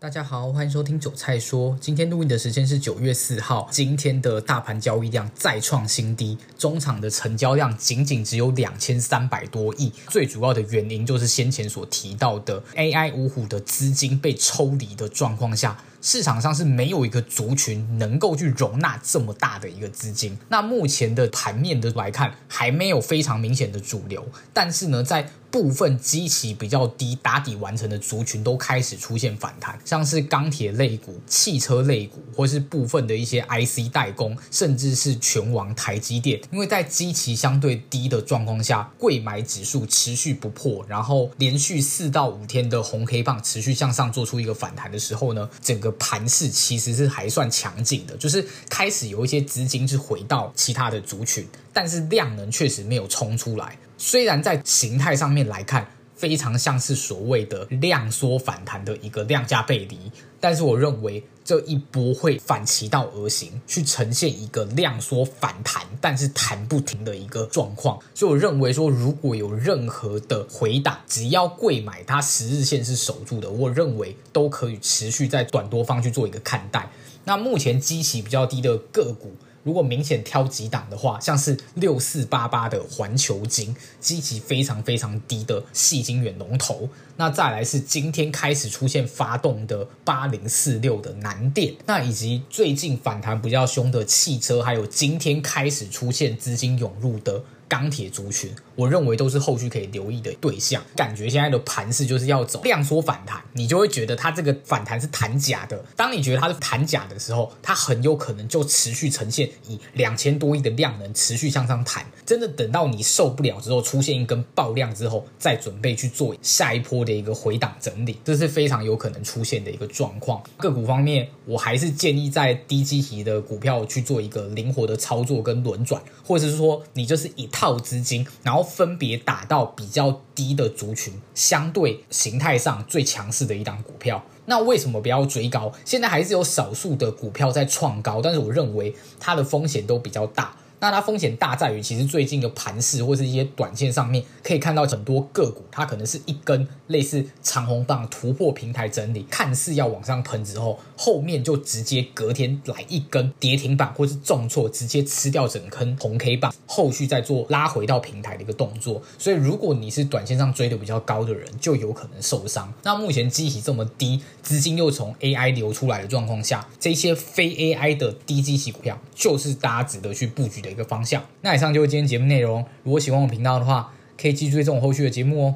大家好，欢迎收听韭菜说。今天录音的时间是九月四号。今天的大盘交易量再创新低，中场的成交量仅仅只有两千三百多亿。最主要的原因就是先前所提到的 AI 五虎的资金被抽离的状况下。市场上是没有一个族群能够去容纳这么大的一个资金。那目前的盘面的来看，还没有非常明显的主流。但是呢，在部分基期比较低、打底完成的族群都开始出现反弹，像是钢铁类股、汽车类股，或是部分的一些 IC 代工，甚至是权王台积电。因为在基期相对低的状况下，柜买指数持续不破，然后连续四到五天的红黑棒持续向上做出一个反弹的时候呢，整个盘势其实是还算强劲的，就是开始有一些资金是回到其他的族群，但是量能确实没有冲出来。虽然在形态上面来看，非常像是所谓的量缩反弹的一个量价背离，但是我认为这一波会反其道而行，去呈现一个量缩反弹，但是弹不停的一个状况。所以我认为说，如果有任何的回档，只要贵买它十日线是守住的，我认为都可以持续在短多方去做一个看待。那目前基期比较低的个股。如果明显挑几档的话，像是六四八八的环球金，积极非常非常低的细金远龙头。那再来是今天开始出现发动的八零四六的南电，那以及最近反弹比较凶的汽车，还有今天开始出现资金涌入的。钢铁族群，我认为都是后续可以留意的对象。感觉现在的盘势就是要走量缩反弹，你就会觉得它这个反弹是弹假的。当你觉得它是弹假的时候，它很有可能就持续呈现以两千多亿的量能持续向上弹。真的等到你受不了之后，出现一根爆量之后，再准备去做下一波的一个回档整理，这是非常有可能出现的一个状况。个股方面，我还是建议在低基期的股票去做一个灵活的操作跟轮转，或者是说你就是以它。套资金，然后分别打到比较低的族群，相对形态上最强势的一档股票。那为什么不要追高？现在还是有少数的股票在创高，但是我认为它的风险都比较大。那它风险大在于，其实最近的盘势或是一些短线上面，可以看到很多个股，它可能是一根类似长红棒突破平台整理，看似要往上喷之后，后面就直接隔天来一根跌停板，或是重挫，直接吃掉整根红 K 棒，后续再做拉回到平台的一个动作。所以，如果你是短线上追的比较高的人，就有可能受伤。那目前基期这么低，资金又从 AI 流出来的状况下，这些非 AI 的低基期股票，就是大家值得去布局的。一个方向。那以上就是今天节目内容。如果喜欢我频道的话，可以记住这种后续的节目哦。